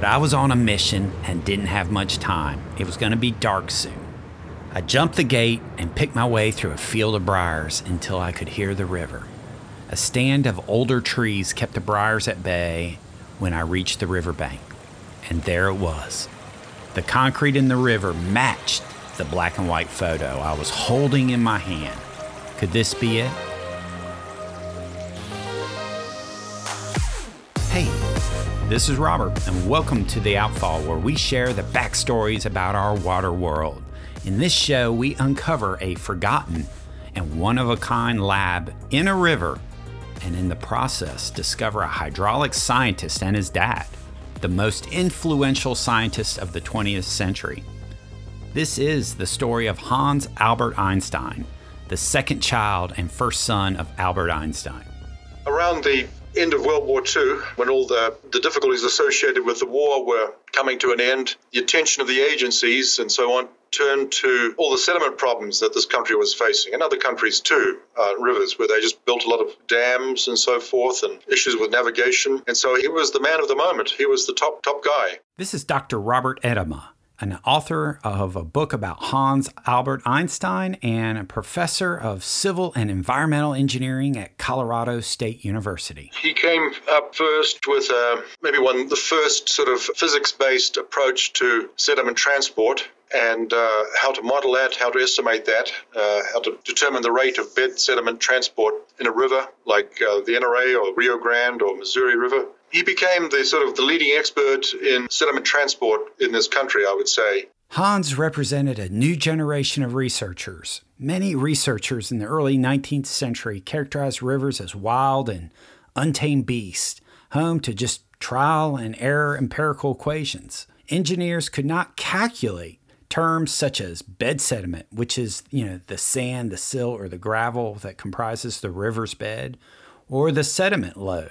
But I was on a mission and didn't have much time. It was going to be dark soon. I jumped the gate and picked my way through a field of briars until I could hear the river. A stand of older trees kept the briars at bay when I reached the riverbank. And there it was. The concrete in the river matched the black and white photo I was holding in my hand. Could this be it? Hey, this is Robert, and welcome to The Outfall, where we share the backstories about our water world. In this show, we uncover a forgotten and one of a kind lab in a river, and in the process, discover a hydraulic scientist and his dad, the most influential scientist of the 20th century. This is the story of Hans Albert Einstein, the second child and first son of Albert Einstein. Around the end of World War II, when all the, the difficulties associated with the war were coming to an end, the attention of the agencies and so on turned to all the sediment problems that this country was facing, and other countries too, uh, rivers, where they just built a lot of dams and so forth, and issues with navigation. And so he was the man of the moment. He was the top top guy. This is Dr. Robert Ettema, an author of a book about Hans Albert Einstein and a professor of civil and environmental engineering at Colorado State University. He came up first with uh, maybe one the first sort of physics-based approach to sediment transport and uh, how to model that, how to estimate that, uh, how to determine the rate of bed sediment transport in a river like uh, the Enoree or Rio Grande or Missouri River. He became the sort of the leading expert in sediment transport in this country, I would say. Hans represented a new generation of researchers. Many researchers in the early 19th century characterized rivers as wild and untamed beasts, home to just trial and error empirical equations. Engineers could not calculate terms such as bed sediment, which is, you know, the sand, the silt or the gravel that comprises the river's bed, or the sediment load,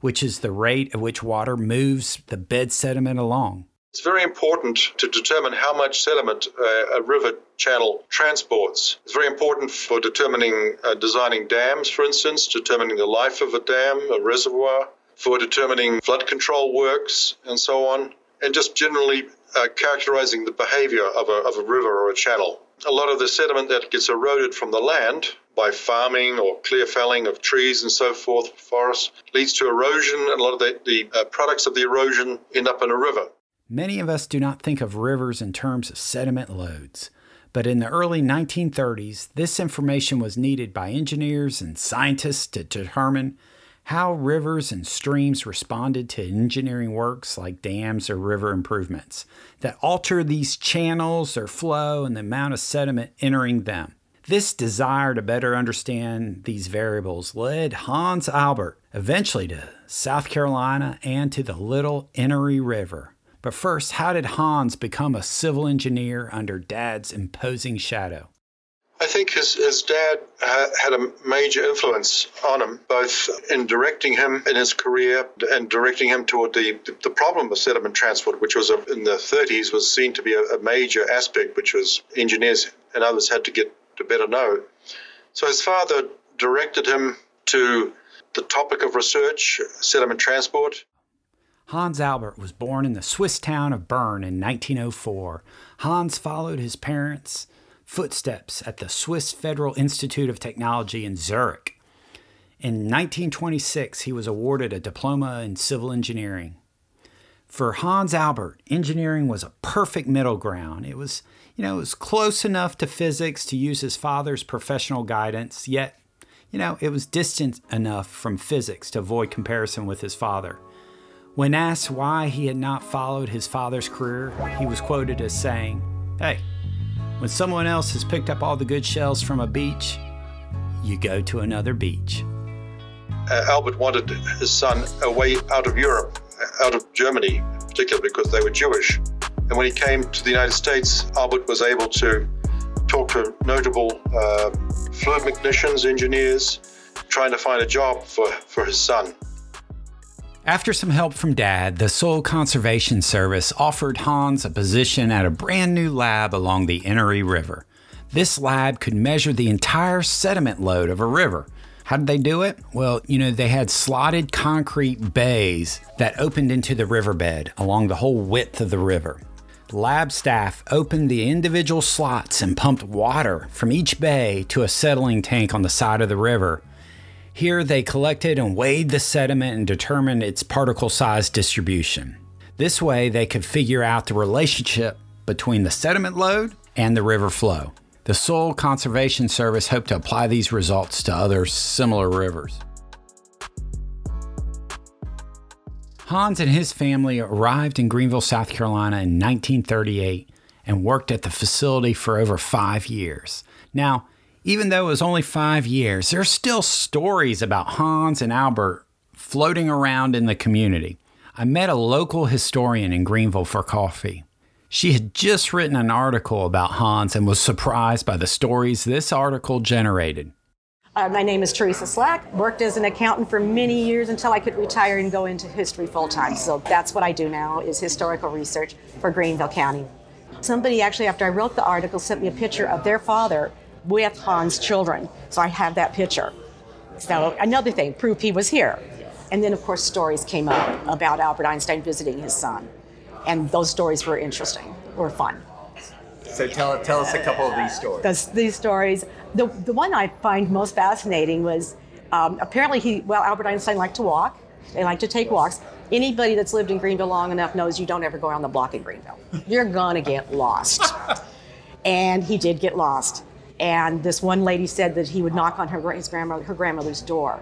which is the rate at which water moves the bed sediment along. It's very important to determine how much sediment uh, a river channel transports. It's very important for determining, uh, designing dams, for instance, determining the life of a dam, a reservoir, for determining flood control works, and so on, and just generally uh, characterizing the behavior of a, of a river or a channel. A lot of the sediment that gets eroded from the land by farming or clear felling of trees and so forth, forests, leads to erosion, and a lot of the, the uh, products of the erosion end up in a river. Many of us do not think of rivers in terms of sediment loads. But in the early 1930s, this information was needed by engineers and scientists to determine how rivers and streams responded to engineering works like dams or river improvements that alter these channels, their flow, and the amount of sediment entering them. This desire to better understand these variables led Hans Albert eventually to South Carolina and to the Little Enoree River. But first, how did Hans become a civil engineer under Dad's imposing shadow? I think his, his dad ha- had a major influence on him, both in directing him in his career and directing him toward the, the problem of sediment transport, which was a, in the 30s was seen to be a, a major aspect, which was engineers and others had to get to better know. So his father directed him to the topic of research, sediment transport. Hans Albert was born in the Swiss town of Bern in 1904. Hans followed his parents' footsteps at the Swiss Federal Institute of Technology in Zurich. In 1926, he was awarded a diploma in civil engineering. For Hans Albert, engineering was a perfect middle ground. It was, you know, it was close enough to physics to use his father's professional guidance, yet, you know, it was distant enough from physics to avoid comparison with his father. When asked why he had not followed his father's career, he was quoted as saying, Hey, when someone else has picked up all the good shells from a beach, you go to another beach. Uh, Albert wanted his son away out of Europe, out of Germany, particularly because they were Jewish. And when he came to the United States, Albert was able to talk to notable uh, fluid mechanicians, engineers, trying to find a job for, for his son. After some help from Dad, the Soil Conservation Service offered Hans a position at a brand new lab along the Enoree River. This lab could measure the entire sediment load of a river. How did they do it? Well, you know, they had slotted concrete bays that opened into the riverbed along the whole width of the river. Lab staff opened the individual slots and pumped water from each bay to a settling tank on the side of the river. Here, they collected and weighed the sediment and determined its particle size distribution. This way, they could figure out the relationship between the sediment load and the river flow. The Soil Conservation Service hoped to apply these results to other similar rivers. Hans and his family arrived in Greenville, South Carolina in 1938 and worked at the facility for over five years. Now, even though it was only five years, there are still stories about Hans and Albert floating around in the community. I met a local historian in Greenville for coffee. She had just written an article about Hans and was surprised by the stories this article generated. Uh, my name is Teresa Slack. Worked as an accountant for many years until I could retire and go into history full time. So that's what I do now is historical research for Greenville County. Somebody actually, after I wrote the article, sent me a picture of their father with Hans' children. So I have that picture. So another thing, proof he was here. And then, of course, stories came up about Albert Einstein visiting his son. And those stories were interesting, were fun. So tell, tell us a couple of these stories. Those, these stories. The, the one I find most fascinating was um, apparently he, well, Albert Einstein liked to walk. They like to take walks. Anybody that's lived in Greenville long enough knows you don't ever go around the block in Greenville. You're gonna get lost. and he did get lost. And this one lady said that he would knock on her, his grandmother, her grandmother's door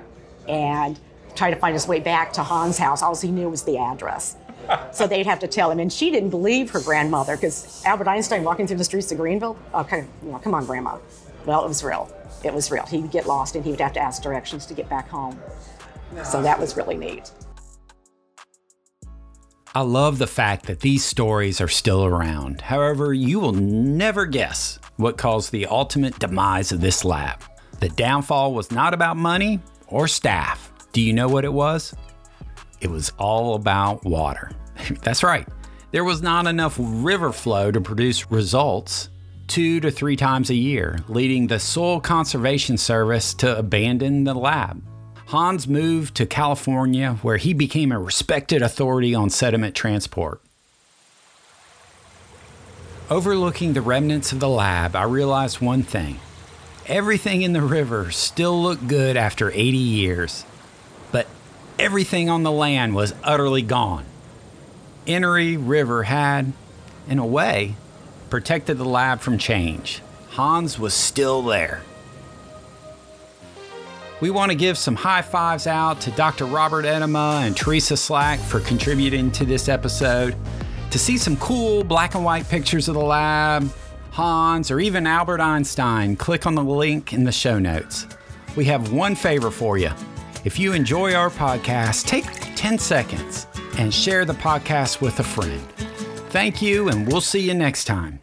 and try to find his way back to Hans' house. All he knew was the address. so they'd have to tell him. And she didn't believe her grandmother because Albert Einstein walking through the streets of Greenville. Okay, you know, come on, Grandma. Well, it was real. It was real. He would get lost and he would have to ask directions to get back home. So that was really neat. I love the fact that these stories are still around. However, you will never guess what caused the ultimate demise of this lab. The downfall was not about money or staff. Do you know what it was? It was all about water. That's right. There was not enough river flow to produce results two to three times a year, leading the Soil Conservation Service to abandon the lab. Hans moved to California, where he became a respected authority on sediment transport. Overlooking the remnants of the lab, I realized one thing. Everything in the river still looked good after 80 years, but everything on the land was utterly gone. Enoree River had, in a way, protected the lab from change. Hans was still there. We want to give some high fives out to Dr. Robert Ettema and Teresa Slack for contributing to this episode. To see some cool black and white pictures of the lab, Hans, or even Albert Einstein, click on the link in the show notes. We have one favor for you. If you enjoy our podcast, take 10 seconds and share the podcast with a friend. Thank you, and we'll see you next time.